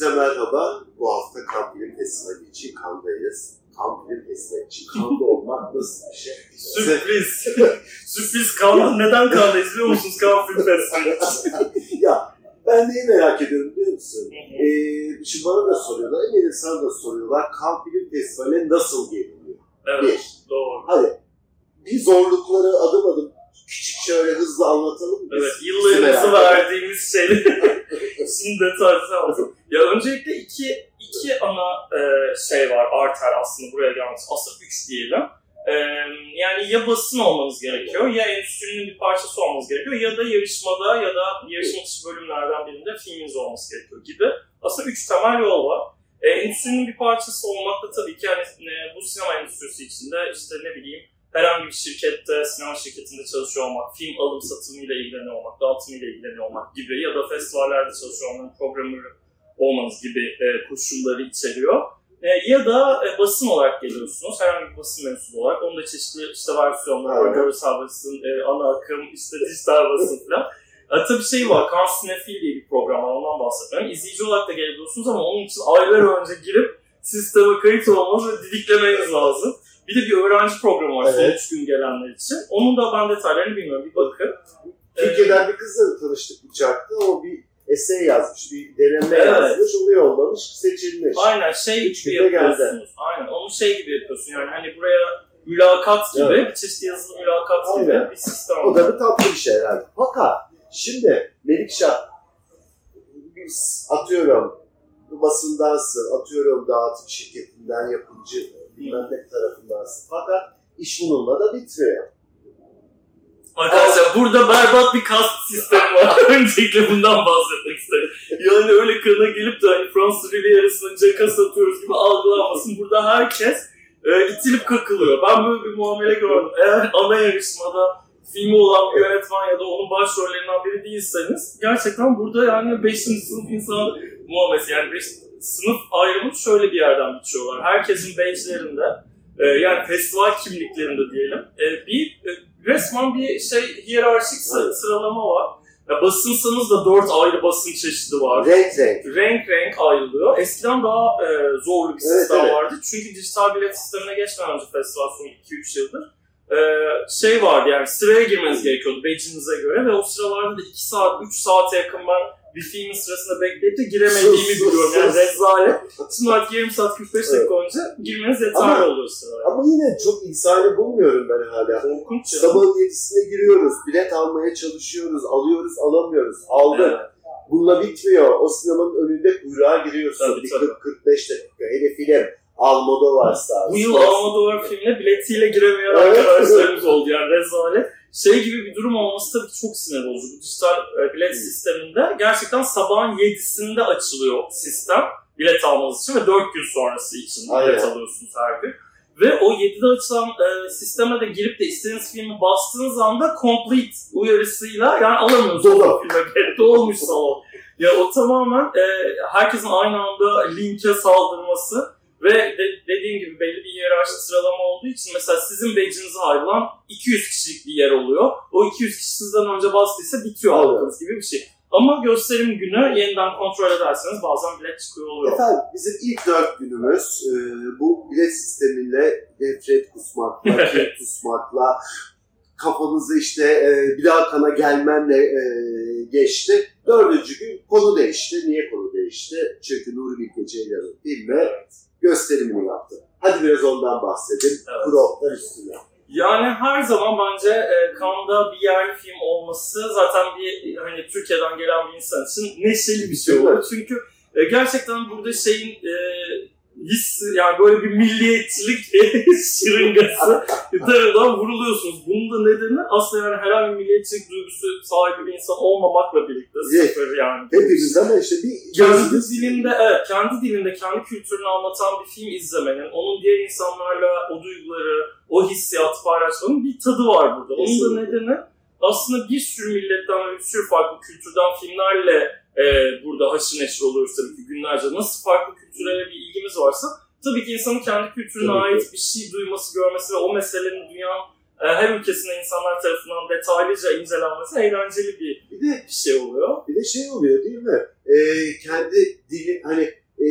Herkese merhaba. Bu hafta Kamp Film Festivali için Kan'dayız. Kamp Film Festivali için Kan'da olmak nasıl bir şey? Sürpriz. Sürpriz kaldı. Neden kaldı biliyor musunuz Kan Film Festivali? ya ben neyi merak ediyorum biliyor musun? Ee, şimdi bana da soruyorlar, eminim sana da soruyorlar. Kamp Film Festivali'ne nasıl geliniyor? evet, Bir. doğru. Hadi bir zorlukları adım adım küçük şöyle hızlı anlatalım. mı? Evet, yıllarımızı verdiğimiz şeyleri şimdi detaylı aldım. Ya öncelikle iki, iki ana e, şey var, arter aslında buraya gelmiş. Aslında üç diyelim. E, yani ya basın olmanız gerekiyor, ya endüstrinin bir parçası olmanız gerekiyor ya da yarışmada ya da yarışma dışı bölümlerden birinde filminiz olması gerekiyor gibi. Aslında üç temel yol var. E, endüstrinin bir parçası olmak da tabii ki yani e, bu sinema endüstrisi içinde işte ne bileyim herhangi bir şirkette, sinema şirketinde çalışıyor olmak, film alım satımıyla ilgileniyor olmak, dağıtımıyla ilgileniyor olmak gibi ya da festivallerde çalışıyor olmanın programı olmanız gibi e, koşulları içeriyor. E, ya da e, basın olarak geliyorsunuz, herhangi bir basın mensubu olarak. Onun da çeşitli işte versiyonları var, görsel basın, e, ana akım, işte dijital basın falan. E, tabii şey var, Cannes Cinefil diye bir program var, ondan bahsetmiyorum. İzleyici olarak da gelebiliyorsunuz ama onun için aylar önce girip sisteme kayıt olmanız ve didiklemeniz lazım. Bir de bir öğrenci programı var son Evet. üç gün gelenler için. Onun da ben detaylarını bilmiyorum. Bir bakın. Türkiye'den bir kızla tanıştık uçakta. O bir essay yazmış, bir deneme Evet. yazmış, onu yollamış, seçilmiş. Aynen şey Üç gibi günde geldi. yapıyorsunuz. Aynen onu şey gibi yapıyorsun yani hani buraya mülakat gibi, Evet. bir çeşitli yazılı mülakat gibi Aynen. bir sistem O da bir tatlı bir şey herhalde. Fakat şimdi Melikşah atıyorum basındansın, atıyorum dağıtım şirketinden yapımcı bilmem ne. Fakat iş bununla da bitmiyor. Arkadaşlar burada berbat bir kast sistemi var. Öncelikle bundan bahsetmek isterim. Yani öyle kana gelip de hani Fransız Riviera'sına caka satıyoruz gibi algılanmasın. Burada herkes e, itilip kakılıyor. Ben böyle bir muamele gördüm. Eğer ana yarışmada filmi olan bir yönetmen ya da onun başrollerinden biri değilseniz gerçekten burada yani 5. sınıf insan muamelesi yani bir sınıf ayrımı şöyle bir yerden biçiyorlar. Herkesin badge'lerinde e, yani festival kimliklerinde diyelim e, bir e, resmen bir şey hiyerarşik sı- Evet. sıralama var. Ya basınsanız da dört ayrı basın çeşidi var. Renk renk. Renk renk ayrılıyor. Eskiden daha e, zorlu bir Evet, sistem evet. vardı. Çünkü dijital bilet sistemine geçmeden önce festival son 2-3 yıldır e, şey vardı yani sıraya girmeniz gerekiyordu badge'inize göre ve o sıralarda da 2 saat, 3 saate yakın ben bir filmin sırasında bekleyip de giremediğimi biliyorum. Yani rezalet. Artık yarım saat 45 dakika Evet. önce girmeniz yeterli oluyor sıraya. Ama yine çok insani bulmuyorum ben hala. Korkunç. Sabahın yedisine giriyoruz, bilet almaya çalışıyoruz, alıyoruz, alamıyoruz. Aldık. Evet. Bununla bitmiyor. O sinemanın önünde kuyruğa giriyorsun. Tabii, bir tabii. 40-45 dakika. Hele film. Almodovar varsa. Bu yıl Almodovar filmine biletiyle giremeyen Evet. arkadaşlarımız oldu yani rezalet. Şey gibi bir durum olması tabii ki çok sinir bozucu. Bu dijital e, bilet sisteminde gerçekten sabahın 7'sinde açılıyor sistem bilet almanız için ve 4 gün sonrası için Aynen. bilet alıyorsunuz her gün. Ve o 7'de açılan e, sisteme de girip de istediğiniz filmi bastığınız anda complete uyarısıyla yani alamıyorsunuz Dolu. filme geri dolmuş salon. Ya o tamamen e, herkesin aynı anda linke saldırması ve de- dediğim gibi belli bir hiyerarşi sıralama olduğu için mesela sizin badge'inize ayrılan 200 kişilik bir yer oluyor. O 200 kişi sizden önce bastıysa bitiyor Evet. hakkınız gibi bir şey. Ama gösterim günü yeniden kontrol ederseniz bazen bilet çıkıyor oluyor. Efendim bizim ilk dört günümüz e, bu bilet sistemiyle nefret kusmakla, kin kusmakla, kafanızı işte e, bir daha kana gelmenle e, geçti. Dördüncü gün konu değişti. Niye konu değişti? Çünkü Nuri Bilge Ceylan'ın filmi Evet. Gösterimini yaptı. Hadi biraz ondan bahsedin. Evet. Üstüne. Yani her zaman bence e, Cannes'da bir yerli film olması zaten bir hani Türkiye'den gelen bir insan için neşeli bir şey olur. Çünkü e, gerçekten burada şeyin e, hissi yani böyle bir milliyetçilik şırıngası tarafından vuruluyorsunuz. Bunun da nedeni aslında yani herhangi bir milliyetçilik duygusu sahibi bir insan olmamakla birlikte sıfır yani. Hepimiz ama işte bir Kendi gözümüz- dilinde, evet, kendi dilinde, kendi kültürünü anlatan bir film izlemenin, onun diğer insanlarla o duyguları, o hissiyatı paylaşmanın bir tadı var burada. Onun da nedeni aslında bir sürü milletten ve bir sürü farklı kültürden filmlerle e, burada haşır neşir oluyoruz tabii ki günlerce. Nasıl farklı kültürlere bir ilgimiz varsa tabii ki insanın kendi kültürüne Tabii ki. ait bir şey duyması, görmesi ve o meselenin dünyanın e, her ülkesinde insanlar tarafından detaylıca incelenmesi eğlenceli bir Bir de bir şey oluyor. Bir de şey oluyor değil mi? e, kendi dili hani e,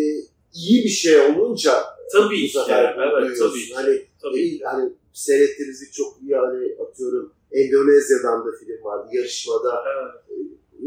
iyi bir şey olunca Tabii bu ki. sefer Evet, duyuyorsun. tabii ki. Hani Tabii. İyi, hani seyrettiğimizde çok iyi hani atıyorum Endonezya'dan da film vardı yarışmada Evet.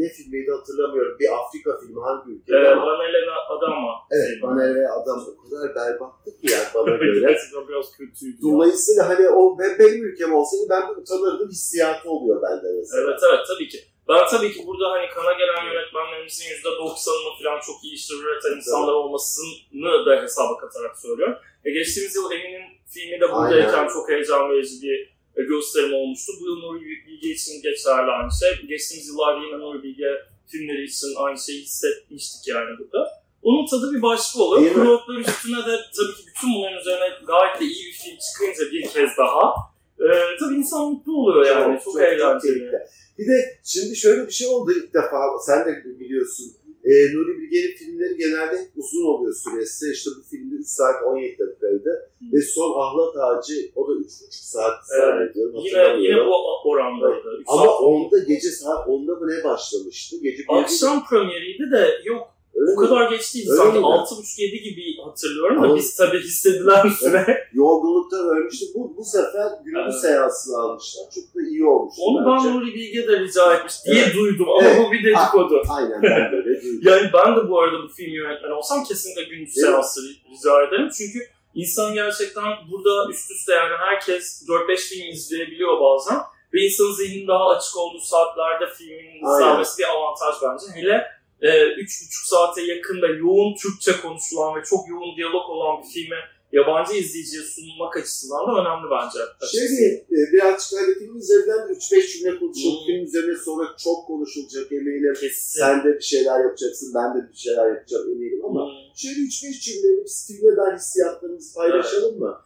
Ne filmiydi hatırlamıyorum bir Afrika filmi hangi ülkede Ee, ama Vanelena Adama. evet bana ve adam o kadar berbattı ki yani bana göre biraz kötüydü. dolayısıyla hani o ben, benim ülkem olsaydı ben de utanırdım hissiyatı oluyor bende mesela Evet evet tabii ki. Ben tabii ki burada hani kana gelen yönetmenlerimizin %90'ını falan çok iyi işler üreten insanlar olmasını da hesaba katarak söylüyorum. E, geçtiğimiz yıl Emin'in filmi de buradayken Aynen. çok heyecan verici bir e, gösterim olmuştu. Bu yıl Nuri Bilge için geçerli aynı şey. Geçtiğimiz yıllarda yine Nuri Bilge filmleri için aynı şeyi hissetmiştik yani burada. Onun tadı bir başka olur. Kurotlar üstüne de tabii ki bütün bunların üzerine gayet de iyi bir film çıkınca bir kez daha e, tabii insan mutlu oluyor yani. Çok, eğlenceli. keyifli. Bir de şimdi şöyle bir şey oldu ilk defa sen de biliyorsun. E, Nuri Bilge'nin filmleri genelde uzun oluyor süresi. İşte bu filmde 3 saat 17 dakikaydı. Ve son Ahlat Ağacı o da 3,5 saat Evet. zannediyorum. Yine, hatırlamıyorum. yine bu orandaydı. Ama saat. onda gece saat 10'da mı ne başlamıştı? Gece Akşam premieriydi de yok Öyle o mi? kadar geç değildi. Öyle Sanki miydi? 6.30-7 gibi hatırlıyorum da Ama- biz tabii hissedilen süre. Yorgunluktan ölmüştü. Bu, bu sefer gündüz Evet. seansını almışlar. Çok da iyi olmuştu Onu bence. ben Nuri Bilge de rica etmiş diye Evet. duydum ama Evet. bu bir dedikodu. Aynen ben de öyle duydum. Yani ben de bu arada bu film yönetmeni olsam kesinlikle Değil mi? seansı rica ederim. Çünkü insan gerçekten burada üst üste yani herkes 4-5 film izleyebiliyor bazen. Ve insanın zihninin daha açık olduğu saatlerde filmin izlenmesi bir avantaj bence. Hele e, 3,5 saate yakın ve yoğun Türkçe konuşulan ve çok yoğun diyalog olan bir filmi yabancı izleyiciye sunmak açısından da önemli bence. Şey e, birazcık hani film üzerinden 3-5 cümle konuşalım. Hmm. Film üzerine sonra çok konuşulacak eminim. Kesin. Sen de bir şeyler yapacaksın, ben de bir şeyler yapacağım eminim ama Hmm. şöyle 3-5 cümleyle biz filme dair hissiyatlarımızı paylaşalım mı?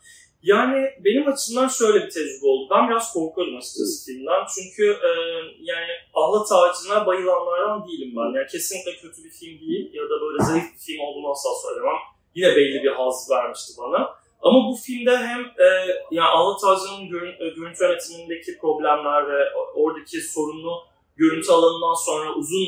Yani benim açımdan şöyle bir tecrübe oldu. Ben biraz korkuyordum açıkçası filmden. Çünkü e, yani Ahlat Ağacı'na bayılanlardan değilim ben. Yani kesinlikle kötü bir film değil ya da böyle zayıf bir film olduğunu asla söylemem. Yine belli bir haz vermişti bana. Ama bu filmde hem e, yani Ahlat Ağacı'nın görün, e, görüntü yönetimindeki problemler ve oradaki sorunlu görüntü alanından sonra uzun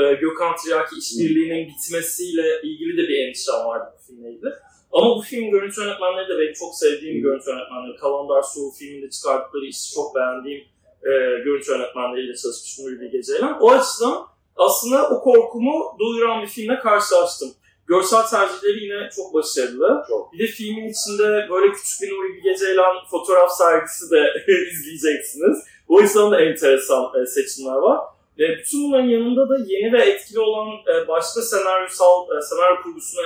e, Gökhan Tiryaki işbirliğinin bitmesiyle ilgili de bir endişem vardı bu filmle ilgili. Ama bu film görüntü yönetmenleri de benim çok sevdiğim görüntü yönetmenleri. Kalandar Soğuk filminde çıkarttıkları işi çok beğendiğim e, görüntü yönetmenleriyle çalışmış Nuri Bilge Ceylan. O açıdan aslında o korkumu doyuran bir filmle karşılaştım. Görsel tercihleri yine çok başarılı. Çok. Bir de filmin içinde böyle küçük bir Nuri Bilge Ceylan fotoğraf sergisi de izleyeceksiniz. O yüzden de enteresan e, seçimler var. E, bütün bunların yanında da yeni ve etkili olan e, başka senaryosal, e, senaryo kurgusuna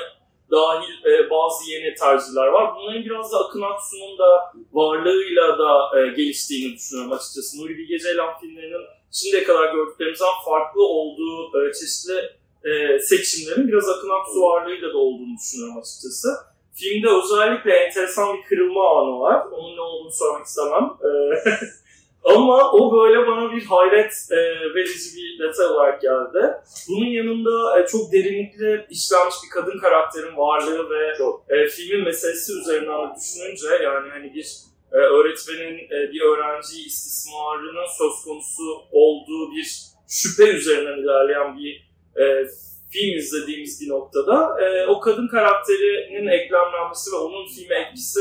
dahil e, bazı yeni tercihler var. Bunların biraz da Akın Aksu'nun da varlığıyla da e, geliştiğini düşünüyorum açıkçası. Nuri Bilge Ceylan filmlerinin şimdiye kadar gördüklerimizden farklı olduğu e, çeşitli e, seçimlerin biraz Akın Aksu varlığıyla da olduğunu düşünüyorum açıkçası. Filmde özellikle enteresan bir kırılma anı var. Onun ne olduğunu sormak istemem. E, ama o böyle bana bir hayret e, verici bir detay olarak geldi. Bunun yanında e, çok derinlikli işlenmiş bir kadın karakterin varlığı ve Çok. e, filmin meselesi üzerinden de düşününce yani hani bir e, öğretmenin e, bir öğrenciyi istismarının söz konusu olduğu bir şüphe üzerinden ilerleyen bir e, film izlediğimiz bir noktada e, o kadın karakterinin eklemlenmesi ve onun filme etkisi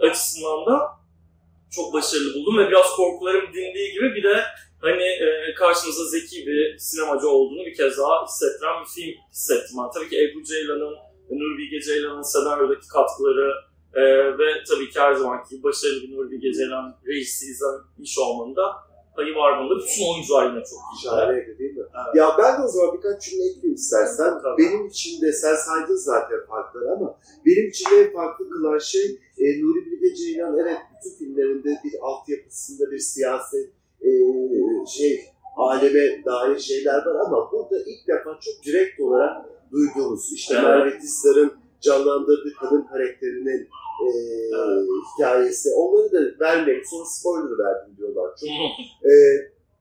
açısından da çok başarılı buldum ve biraz korkularım dindiği gibi bir de hani e, karşımızda zeki bir sinemacı olduğunu bir kez daha hissettiren bir film hissettim ben. Tabii ki Ebru Ceylan'ın ve Nuri Bilge Ceylan'ın senaryodaki katkıları e, ve tabii ki her zamanki başarılı bir Nuri Bilge Ceylan reisi izlemiş olmanın da payı var bunda. Bütün oyuncular yine çok iyi. Şahaneydi değil mi? Evet. Ya ben de o zaman birkaç cümle ekleyeyim istersen. Tabii. Benim için de sen saydın zaten farkları ama benim için en farklı kılan şey e, Nuri Bilge Ceylan evet bütün filmlerinde bir altyapısında bir siyaset e, şey aleme dair şeyler var ama burada ilk defa çok direkt olarak duyduğumuz işte Evet. Merve Dizdar'ın canlandırdığı kadın karakterinin e, Evet. hikayesi. Onları da vermeyeyim. Sonra spoiler verdim diyorlar. Çok e,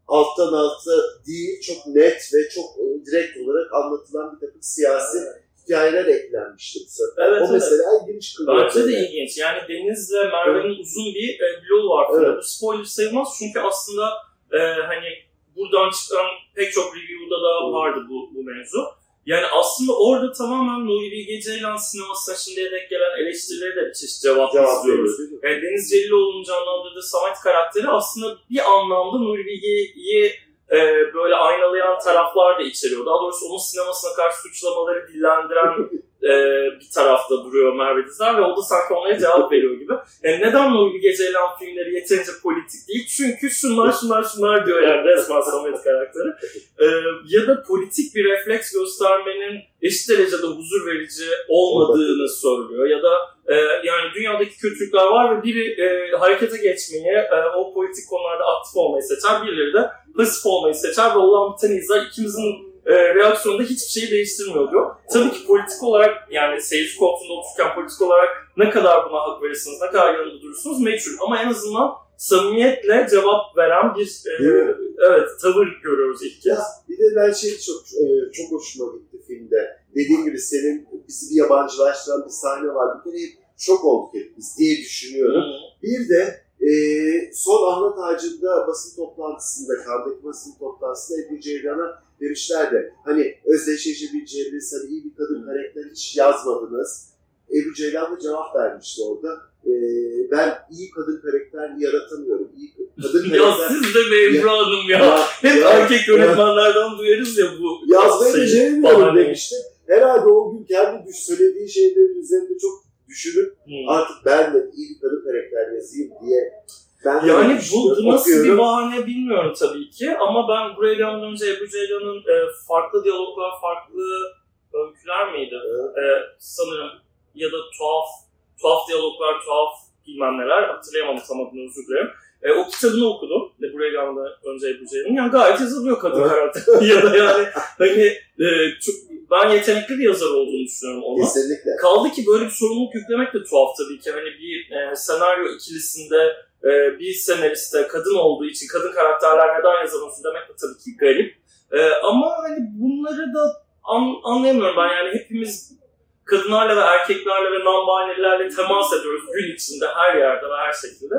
alttan alta değil çok net ve çok e, direkt olarak anlatılan bir takım siyasi hikayeler eklenmişti bu sefer. Evet, o evet. mesela ilginç kılıyor. Bence de ilginç. Yani Deniz'le Merve'nin uzun bir e, yolu var. Evet. Bu spoiler sayılmaz çünkü aslında e, hani buradan çıkan pek çok review'da da vardı bu, bu mevzu. Yani aslında orada tamamen Nuri Bilge Ceylan sinemasına şimdiye dek gelen eleştirilere de bir çeşit cevap, Cevap izliyoruz. Yani Deniz Celiloğlu'nun canlandırdığı Samet karakteri aslında bir anlamda Nuri Bilge'yi e, böyle aynalayan taraflar da içeriyor. Daha doğrusu onun sinemasına karşı suçlamaları dillendiren e, bir tarafta duruyor Merve Dizdar ve o da sanki onlara cevap veriyor gibi. Yani neden Nuri Bilge Ceylan filmleri yeterince politik değil? Çünkü şunlar şunlar şunlar diyor yani resmen Samet karakteri. E, ya da politik bir refleks göstermenin eşit derecede huzur verici olmadığını söylüyor. Ya da e, yani dünyadaki kötülükler var ve biri e, harekete geçmeyi, e, o politik konularda aktif olmayı seçer, birileri de pasif olmayı seçer ve olan biteni izler. İkimizin e, reaksiyonunda hiçbir şeyi değiştirmiyor diyor. Tabii ki politik olarak yani seyirci koltuğunda otururken politik olarak ne kadar buna hak verirsiniz, ne kadar yanında durursunuz meçhul. Ama en azından samimiyetle cevap veren bir e, evet tavır görüyoruz ilk kez. Ya bir de ben şey çok e, çok hoşuma gitti filmde. Dediğim gibi senin bizi bir yabancılaştıran bir sahne var. Bir kere hep şok olduk hepimiz diye düşünüyorum. Bir de e, son Ahmet Ağacı'nda basın toplantısında, kardaki basın toplantısında Ebru Ceylan'a demişler de hani özdeşleşebileceğiniz hani iyi bir kadın karakter hiç yazmadınız. Ebru Ceylan da cevap vermişti orada. E, ben iyi kadın karakter yaratamıyorum. İyi kadın Ya karakter... siz de be Ebru Hanım ya. Ya, Hep ya, erkek yönetmenlerden duyarız ya bu yazmayı beceremiyorum demişti. Herhalde o gün kendi düş söylediği şeylerin üzerinde çok düşünüp Hmm. artık ben de iyi bir kadın karakter yazayım diye ben Yani bu, bu nasıl bir okuyorum. bahane bilmiyorum tabii ki ama ben buraya gelmeden önce Ebru Ceylan'ın e, farklı diyaloglar, farklı öyküler miydi? Evet. E, sanırım ya da tuhaf, tuhaf diyaloglar, tuhaf bilmem neler hatırlayamadım tam adını özür dilerim. E, o kitabını okudum ve buraya gelmeden önce Ebru Ceylan'ın. Yani gayet yazılıyor kadın Evet. karakter. ya da yani hani e, çok, ben yetenekli bir yazar olduğunu düşünüyorum ona. Kesinlikle. Kaldı ki böyle bir sorumluluk yüklemek de tuhaf tabii ki. Hani bir e, senaryo ikilisinde e, bir senariste kadın olduğu için kadın karakterler neden yazamıyorsun demek de tabii ki garip. E, ama hani bunları da an- anlayamıyorum ben yani hepimiz kadınlarla ve erkeklerle ve non-binary'lerle temas ediyoruz gün içinde her yerde ve her şekilde.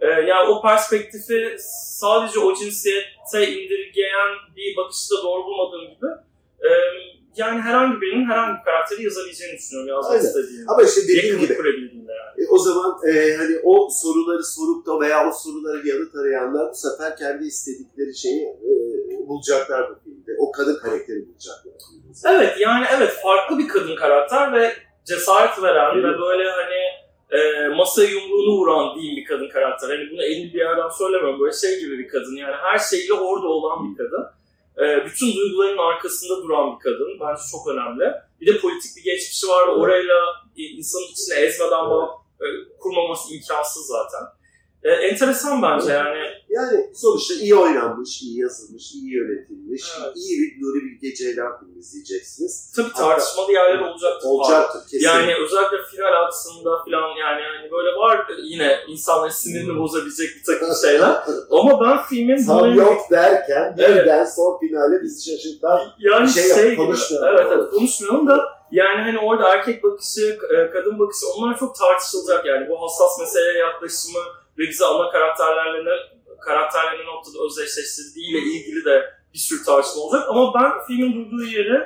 E, yani o perspektifi sadece o cinsiyete indirgeyen bir bakışı da doğru bulmadığım gibi e, yani herhangi birinin herhangi bir karakteri yazabileceğini düşünüyorum yazmak Aynen. istediğini. Ama işte dediğim gibi kurabildiğinde yani. e, o zaman e, hani o soruları sorup da veya o soruları yanıt arayanlar bu sefer kendi istedikleri şeyi e, bulacaklar bu filmde. O kadın karakteri bulacaklar. Evet yani evet farklı bir kadın karakter ve cesaret veren Evet. ve böyle hani e, masaya yumruğunu vuran diyeyim bir kadın karakter. Hani bunu elini bir yerden söylemiyorum. Böyle şey gibi bir kadın yani her şeyle orada olan bir kadın. E, bütün duyguların arkasında duran bir kadın. Bence çok önemli. Bir de politik bir geçmişi var orayla e, insanın içine ezmeden bağ e, kurmaması imkansız zaten. E, enteresan bence yani. Yani sonuçta iyi oynanmış, iyi yazılmış, iyi yönetilmiş, Evet. iyi bir Nuri Bilge Ceylan filmi izleyeceksiniz. Tabii tartışmalı yerler olacaktır. Olacaktır kesin. Yani özellikle final aksında falan yani hani böyle var yine insanların sinirini bozabilecek bir takım şeyler. Ama ben filmin Tam bunların- yok derken Evet. birden son finale bizi şaşırtan yani bir şey şey, yap, konuşmayalım. Evet, evet konuşmayalım da yani hani orada erkek bakışı, e, kadın bakışı onlar çok tartışılacak yani bu hassas meseleye yaklaşımı ve bize ana karakterlerle karakterlerle noktada özdeşleştirdiğiyle ilgili de bir sürü tartışma olacak. Ama ben filmin durduğu yeri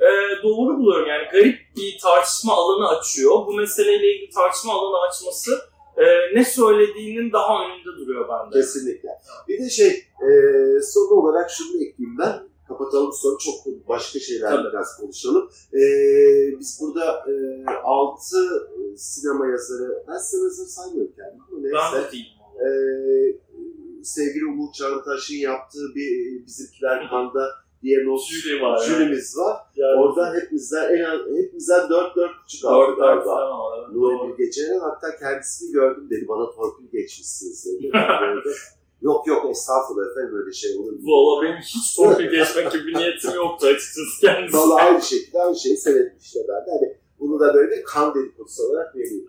e, doğru buluyorum yani garip bir tartışma alanı açıyor. Bu meseleyle ilgili tartışma alanı açması e, ne söylediğinin daha önünde duruyor bende. kesinlikle. Bir de şey e, son olarak şunu ekleyeyim ben. Kapatalım sonra çok başka şeyler Tabii. biraz konuşalım. E, biz burada e, 6 sinema yazarı, ben sinema yazarı saymıyorum kendimi ama neyse. Ben de değilim. e, sevgili Umut Çağıntaş'ın yaptığı bir Bizimkiler Kanda diye not Jüri var. yani. jürimiz var. Yani Orada hepimizden en az hepimizden 4 4 buçuk Dört aldı dört galiba. Nuri. Bilge Ceylan hatta kendisini gördüm dedi bana torpil geçmişsiniz dedi. Böyle, yok yok estağfurullah efendim öyle şey olur? Valla benim hiç torpil geçmek gibi bir niyetim yoktu açıkçası kendisi. Valla aynı şekilde aynı şeyi söyledim işte ben de. Hani bunu da böyle bir kan dedikodusu olarak vereyim.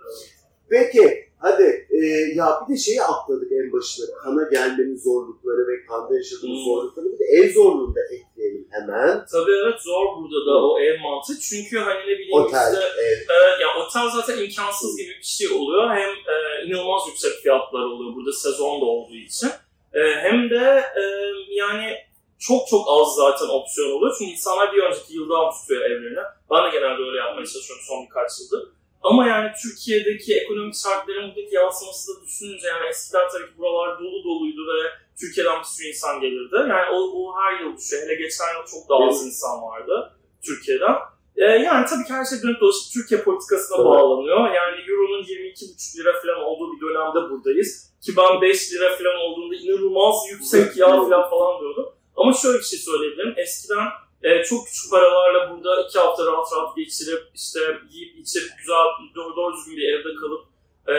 Peki hadi e, ya bir de şeyi atladık en başına. Kana gelmenin zorlukları ve kanda yaşadığımız Hmm. zorlukları bir de ev zorluğunu da ekleyelim hemen. Tabii evet zor burada da o ev mantığı. Çünkü hani ne bileyim Otel, işte ev. e, ya otel zaten imkansız gibi bir şey oluyor. Hem e, inanılmaz yüksek fiyatlar oluyor burada sezon da olduğu için. E, hem de e, yani çok çok az zaten opsiyon oluyor. Çünkü insanlar bir önceki yıldan tutuyor evlerini. Ben de genelde öyle yapmaya çalışıyorum son birkaç yıldır. Ama yani Türkiye'deki ekonomik şartların buradaki yansıması da düşününce yani eskiden tabii ki buralar dolu doluydu ve Türkiye'den bir sürü insan gelirdi. Yani o, o her yıl düşüyor. Hele geçen yıl çok daha az insan vardı Türkiye'den. Ee, yani tabii ki her şey dönüp dolaşıp Türkiye politikasına Evet. bağlanıyor. Yani Euro'nun 22,5 lira falan olduğu bir dönemde buradayız. Ki ben 5 lira falan olduğunda inanılmaz yüksek ya falan falan diyordum. Ama şöyle bir şey söyleyebilirim. Eskiden e, çok küçük paralarla burada iki hafta rahat rahat geçirip işte yiyip içip güzel doğru, doğru düzgün bir evde kalıp e,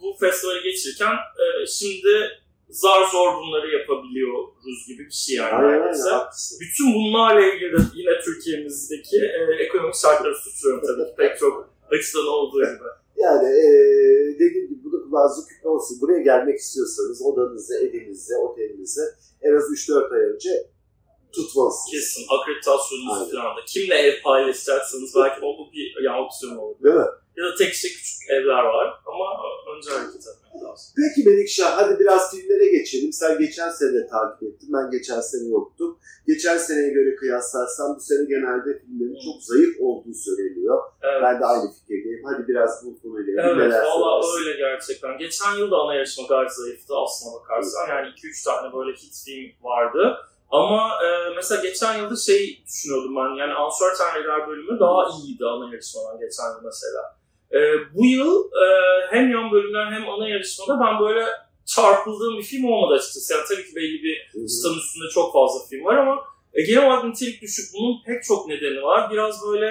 bu festivali geçirirken e, şimdi zar zor bunları yapabiliyoruz gibi bir şey yani. Aynen neredeyse. aynen. Bütün bunlarla ilgili de yine Türkiye'mizdeki e, ekonomik şartları suçluyorum tabii ki pek çok açıdan olduğu gibi. Yani e, dediğim gibi bu da kulağınızı küpe olsun. Buraya gelmek istiyorsanız odanızı, evinizi, otelinizi en az 3-4 ay önce tutmalısınız. Kesin akreditasyonunuz Aynen. falan da. Kimle ev paylaşacaksınız belki o bir yani opsiyon olur. Değil mi? Ya da tek işte küçük evler var ama önce hareket etmek lazım. Peki Melikşah hadi biraz filmlere geçelim. Sen geçen sene takip ettin. Ben geçen sene yoktum. Geçen seneye göre kıyaslarsam bu sene genelde filmlerin çok zayıf olduğu söyleniyor. Evet. Ben de aynı fikirdeyim. Hadi biraz bu konuyla ilgili Evet, valla öyle gerçekten. Geçen yıl da ana yarışma gayet zayıftı aslına bakarsan. Yani 2-3 tane böyle hit film vardı. Ama e, mesela geçen yılda şey düşünüyordum ben, yani Uncertain Regard bölümü daha iyiydi ana yarışmadan geçen yıl mesela. E, bu yıl e, hem yan bölümler hem ana yarışmada ben böyle çarpıldığım bir film olmadı açıkçası. Yani tabii ki belli bir çıtanın üstünde çok fazla film var ama e, genel olarak nitelik düşük. Bunun pek çok nedeni var. Biraz böyle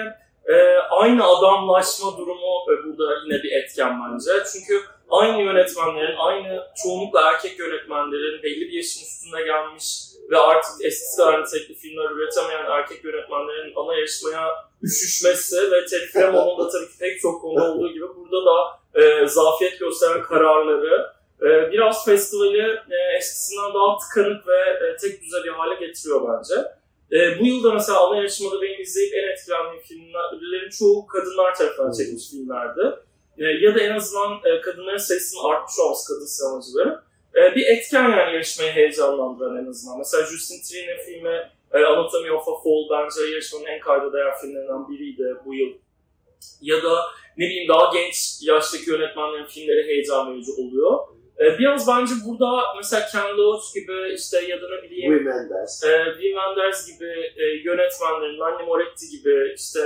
e, aynı adamlaşma durumu e, burada yine bir etken bence. Çünkü aynı yönetmenlerin, aynı çoğunlukla erkek yönetmenlerin belli bir yaşın üstünde gelmiş ve artık eskisi nitelikli filmler üretemeyen erkek yönetmenlerin ana yarışmaya üşüşmesi ve Terry Fremont'un da tabii ki pek çok konuda olduğu gibi burada da e, zafiyet gösteren kararları e, biraz festivali e, eskisinden daha tıkanık ve e, tek düze bir hale getiriyor bence. E, bu yılda mesela ana yarışmada benim izleyip en etkilendiğim filmlerin çoğu kadınlar tarafından çekilmiş filmlerdi. E, ya da en azından e, kadınların sayısının artmış olması kadın sinemacıların. E, bir etken yani yarışmayı heyecanlandıran en azından. Mesela Justin Tri'nin filmi e, Anatomy of a Fall bence yarışmanın en kayda değer filmlerinden biriydi bu yıl. Ya da ne bileyim daha genç yaştaki yönetmenlerin filmleri heyecan verici oluyor. E, biraz bence burada mesela Ken Loach gibi işte ya da ne bileyim Wim Wenders. e, Wim Wenders gibi e, yönetmenlerin, Nanni Moretti gibi işte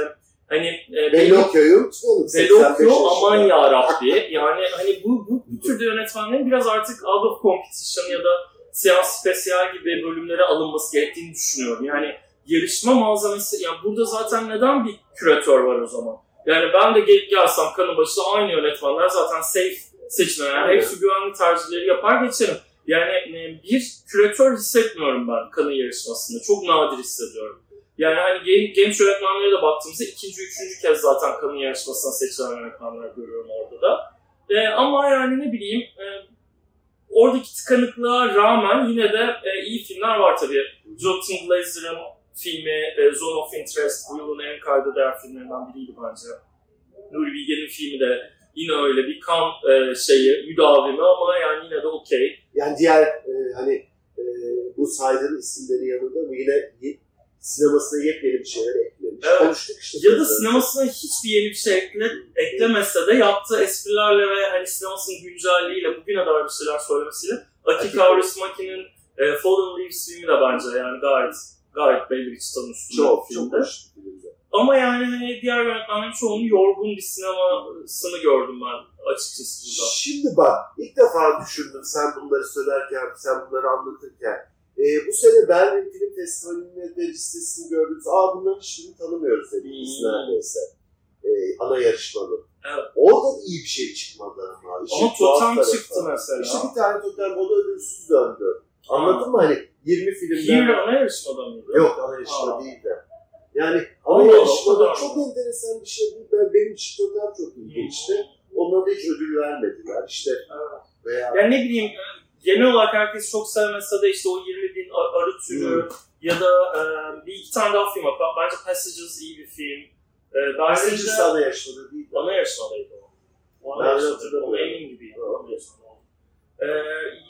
hani e, Bellocchio'yu unutmayalım. 85 Velokyo aman ya Rabbi. Yani hani bu, bu, bu türde yönetmenlerin biraz artık out of competition ya da seans spesiyal gibi bölümlere alınması gerektiğini düşünüyorum. Yani yarışma malzemesi, yani burada zaten neden bir küratör var o zaman? Yani ben de gelip gelsem kanın başında aynı yönetmenler zaten safe seçimler. Yani hepsi güvenli tercihleri yapar geçerim. Yani e, bir küratör hissetmiyorum ben kanın yarışmasında. Çok nadir hissediyorum. Yani hani gen- genç yönetmenlere de baktığımızda ikinci, üçüncü kez zaten kanın yarışmasına seçilen yönetmenler görüyorum orada da. E, ama yani ne bileyim e, oradaki tıkanıklığa rağmen yine de e, iyi filmler var tabii. Jonathan Glazer'ın filmi e, Zone of Interest bu yılın en kayda değer filmlerinden biriydi bence. Nuri Bilge'nin filmi de yine öyle bir kan e, şeyi, müdavimi ama yani yine de okey. Yani diğer e, hani e, bu saydığın isimlerin yanında bu yine sinemasına yepyeni bir şeyler eklemiş. Evet. Konuştuk işte. Ya da sinemasına hiçbir yeni bir şey ekle, eklemese de yaptığı esprilerle ve hani sinemasının güncelliğiyle bugüne dair bir şeyler söylemesiyle Aki Kaurismäki'nin e, Fallen Leaves filmi de bence yani gayet gayet belli bir çıtanın üstünde çok çok hoş. Ama yani hani diğer yönetmenlerin çoğunun yorgun bir sinemasını gördüm ben açıkçası burada. Şimdi bak ilk defa düşündüm sen bunları söylerken, sen bunları anlatırken. E, bu sene Berlin Film Festivali'nin de listesini gördüğümüz, aa bunların hiçbirini tanımıyoruz dedik biz Hmm. neredeyse. E, ana yarışmanın. Evet. Orada da iyi bir şey çıkmadı ama. İşin Ama Totem çıktı mesela. İşte bir tane Totem o da ödülsüz döndü. Anladın mı hani 20 filmden... Here ana yarışmada mıydı? Yok ana yarışma Aa. değil de. Yani ana yarışmada çok mı? enteresan bir şey. Ben, benim için Totem çok ilginçti. Onlara da hiç ödül vermediler. İşte Evet. veya Yani ne bileyim genel olarak herkes çok sevmese de işte o 20 bin arı türü Hmm. ya da e, bir iki tane daha film var. Bence Passages iyi bir film. E, Passages Berlin'de ana yarışmada değil. ana yarışmadaydı o. O ana Ben yarışmadaydı. hatırlamıyorum. Ona emin yarışmada. Ee,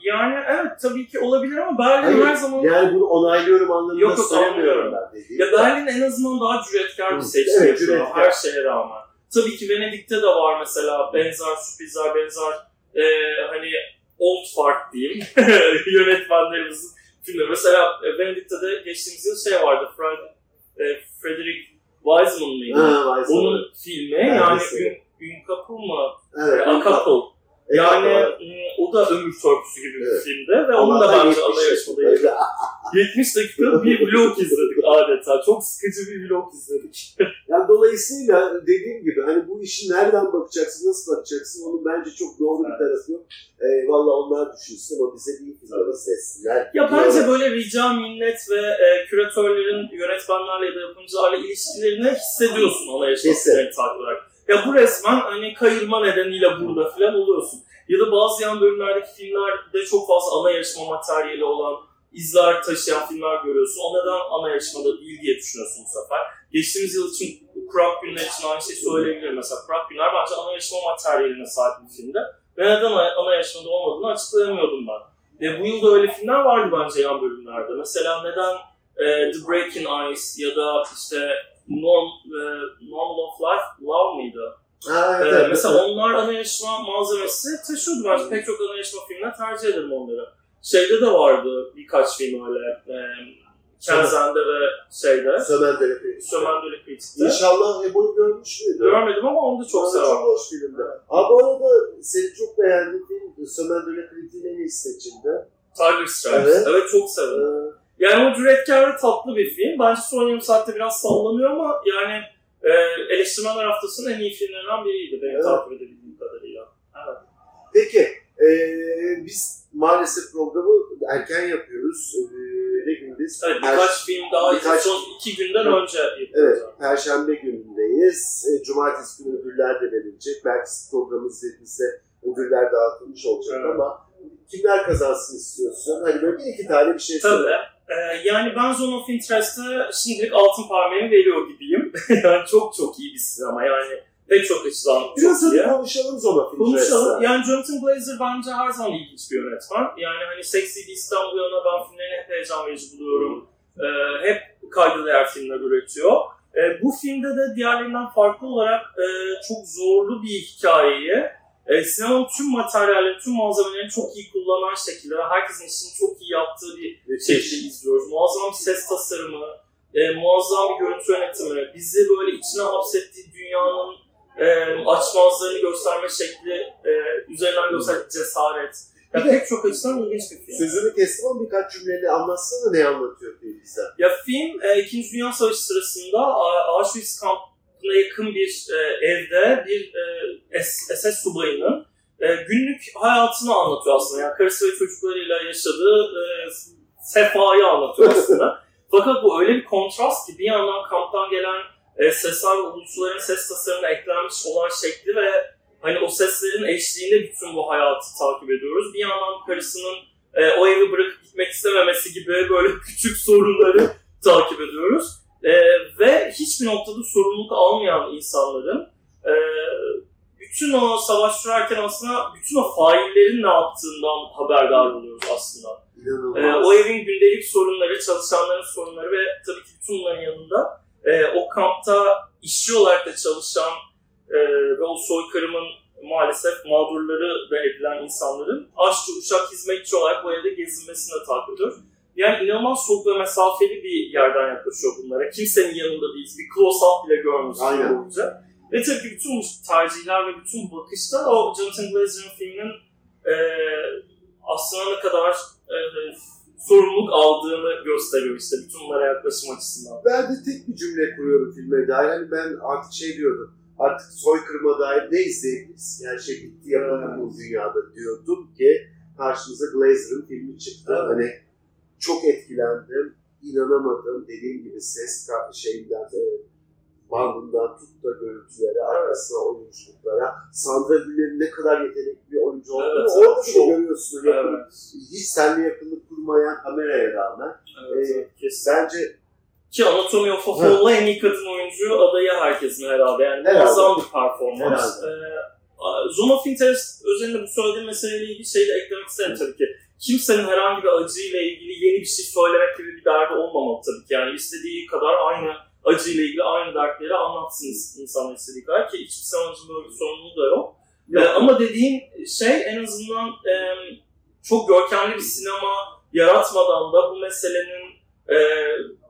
yani evet tabii ki olabilir ama Berlin her zaman... Yani bunu onaylıyorum anlamında Yok, söylemiyorum ben dediğim. Ya Berlin en azından daha cüretkar bir seçim evet, cüretkar. her şeye rağmen. Tabii ki Venedik'te de var mesela benzer sürprizler, benzer e, hani old fart diyeyim yönetmenlerimizin filmleri. Mesela e, Venedik'te de geçtiğimiz yıl şey vardı, Fred, e, Frederick Wiseman mıydı? Ha, vay Onun filmi yani mesela. Ün, Ünkapı mı? Evet, A Couple. Evet, Yani mm, o da ömür törpüsü gibi bir Evet. filmdi ve onun da bence 70 ana yaşında. 70 dakika bir vlog izledik adeta. Çok sıkıcı bir vlog izledik. Yani dolayısıyla dediğim gibi hani bu işi nereden bakacaksın, nasıl bakacaksın onun bence çok doğru bir Evet. tarafı yok. Ee, Valla onlar düşünsün ama bize iyi filmleri sessinler. Ya bence böyle rica minnet ve e, küratörlerin yönetmenlerle ya da yapımcılarla ilişkilerini hissediyorsun ana filmlerini takip ederek. Ya bu resmen hani kayırma nedeniyle burada falan oluyorsun. Ya da bazı yan bölümlerdeki filmlerde çok fazla ana yarışma materyali olan izler taşıyan filmler görüyorsun. O neden ana yarışmada değil diye düşünüyorsun bu sefer. Geçtiğimiz yıl için Kurak Günler için aynı şeyi söyleyebilirim. Mesela Kurak Günler bence ana yarışma materyaline sahip bir filmdi. Ve neden ana yarışmada olmadığını açıklayamıyordum ben. E, bu yıl da öyle filmler vardı bence yan bölümlerde. Mesela neden e, The Breaking Ice ya da işte Norm, e, Normal of Life, Love mıydı? Ha, evet, evet, mesela evet. onlar ana yarışma malzemesi taşıyordu bence. Pek çok ana yarışma filmine tercih ederim onları. Şeyde de vardı birkaç film öyle. E, Kenzen'de ve şeyde. Sömen Delepi. Sömen Dölü Kritik'te. İnşallah Ebo'yu görmüş müydü? Görmedim ama onu da çok severim. Çok hoş filmdi. Abi bu arada seni çok beğendiğim film Sömen Delepi'nin en iyi seçimde. Tiger Stripes. Evet. Evet, çok severim. Ee, Yani o cüretkar ve tatlı bir film. Bence son yarım saatte biraz sallanıyor ama yani e, eleştirmenler haftasının en iyi filmlerinden biriydi benim Evet. takip edebildiğim kadarıyla. Evet. Peki, ee, biz maalesef programı erken yapıyoruz. Ee, ne gündeyiz? Evet, Per- birkaç film daha birkaç- son iki günden önce yapıyoruz. Evet, Perşembe günündeyiz. E, Cumartesi günü ödüller de verilecek. Belki programı izlediğinizde ödüller dağıtılmış olacak Evet. ama kimler kazansın istiyorsun? Hani böyle bir iki tane bir şey Tabii. Söyle. E, yani ben Zone of Interest'e şimdilik altın parmağımı veriyor gibiyim. yani çok çok iyi bir sinema yani pek çok açıdan Biraz çok iyi. konuşalım Zona Konuşalım. Yani Jonathan Glazer bence her zaman ilginç bir yönetmen. Yani hani Sexy Beast'ten bu yana ben filmlerini hep heyecan verici buluyorum. Ee, hep kayda değer filmler üretiyor. Ee, bu filmde de diğerlerinden farklı olarak e, çok zorlu bir hikayeyi e, sinemanın tüm materyalleri, tüm malzemelerini çok iyi kullanan şekilde ve herkesin işini çok iyi yaptığı bir şekilde izliyoruz. Muazzam bir ses tasarımı, e, muazzam bir görüntü yönetimi, bizi böyle içine hapsettiği dünyanın e, açmazlarını gösterme şekli, e, üzerinden gösterdiği cesaret. Ya pek çok açıdan ilginç bir film. Sözünü kestim ama birkaç cümleni anlatsana ne anlatıyor film bize. Ya film e, İkinci Dünya Savaşı sırasında Auschwitz kampına yakın bir e, evde bir e, SS subayının e, günlük hayatını anlatıyor aslında. Yani karısı ve çocuklarıyla yaşadığı e, sefayı anlatıyor aslında. Fakat bu öyle bir kontrast ki bir yandan kamptan gelen e, sesler ve ulusların ses tasarımına eklenmiş olan şekli ve hani o seslerin eşliğinde bütün bu hayatı takip ediyoruz. Bir yandan karısının e, o evi bırakıp gitmek istememesi gibi böyle küçük sorunları takip ediyoruz. E, ve hiçbir noktada sorumluluk almayan insanların e, bütün o savaş sürerken aslında bütün o faillerin ne yaptığından haberdar oluyoruz aslında. Ee, o evin gündelik sorunları, çalışanların sorunları ve tabii ki bütün bunların yanında e, o kampta işçi olarak da çalışan e, ve o soykırımın maalesef mağdurları da edilen insanların aşçı, uşak, hizmetçi olarak bu evde gezinmesini de takip ediyoruz. Yani inanılmaz soğuk ve mesafeli bir yerden yaklaşıyor bunlara. Kimsenin yanında değiliz. Bir close-up bile görmüyoruz boyunca. Ve tabii ki bütün bu tercihler ve bütün bakışta o Jonathan Glazer'ın filminin e, aslında ne kadar e, sorumluluk aldığını gösteriyor işte bütün bunlara yaklaşım açısından. Ben de tek bir cümle kuruyorum filme dair. Hani ben artık şey diyordum. Artık soykırıma dair ne izleyebiliriz? Her şey bitti yapıldı bu dünyada diyordum ki karşımıza Glazer'ın filmi çıktı. Evet. Hani çok etkilendim. inanamadım. Dediğim gibi ses şeyinden e, bandından tut da görüntülere, arkasına oyunculuklara. Sandra Güller'in ne kadar yetenekli bir oyuncu olduğunu Evet, orada evet, çok. görüyorsun. Yakın, Evet. Hiç seninle yakınlık kurmayan kameraya rağmen. Evet, Ee, evet. Bence Ki Anatomy of a Fall'la en iyi kadın oyuncu adayı herkesin herhalde. Yani muazzam bir performans. Herhalde. Ee, Zone of Interest özelinde bu söylediğim meseleyle ilgili şeyi de eklemek isterim tabii ki. Kimsenin herhangi bir acıyla ilgili yeni bir şey söylemek gibi bir derdi olmamalı tabii ki. Yani istediği kadar aynı acıyla ilgili aynı dertleri anlatsınız insanlar istediği kadar ki hiçbir sanatçının böyle bir sorumluluğu da yok. yok. Ee, ama dediğim şey en azından e, çok görkemli bir sinema yaratmadan da bu meselenin e,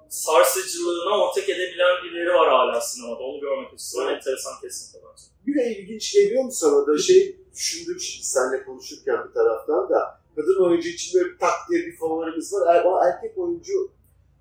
sarsıcılığına ortak edebilen birileri var hala sinemada. Onu görmek açısından evet. enteresan kesinlikle bence. Bir de ilginç geliyor mu sana da şey düşündüm şimdi seninle konuşurken bir taraftan da kadın oyuncu için böyle tak diye bir favorimiz var. Er, erkek oyuncu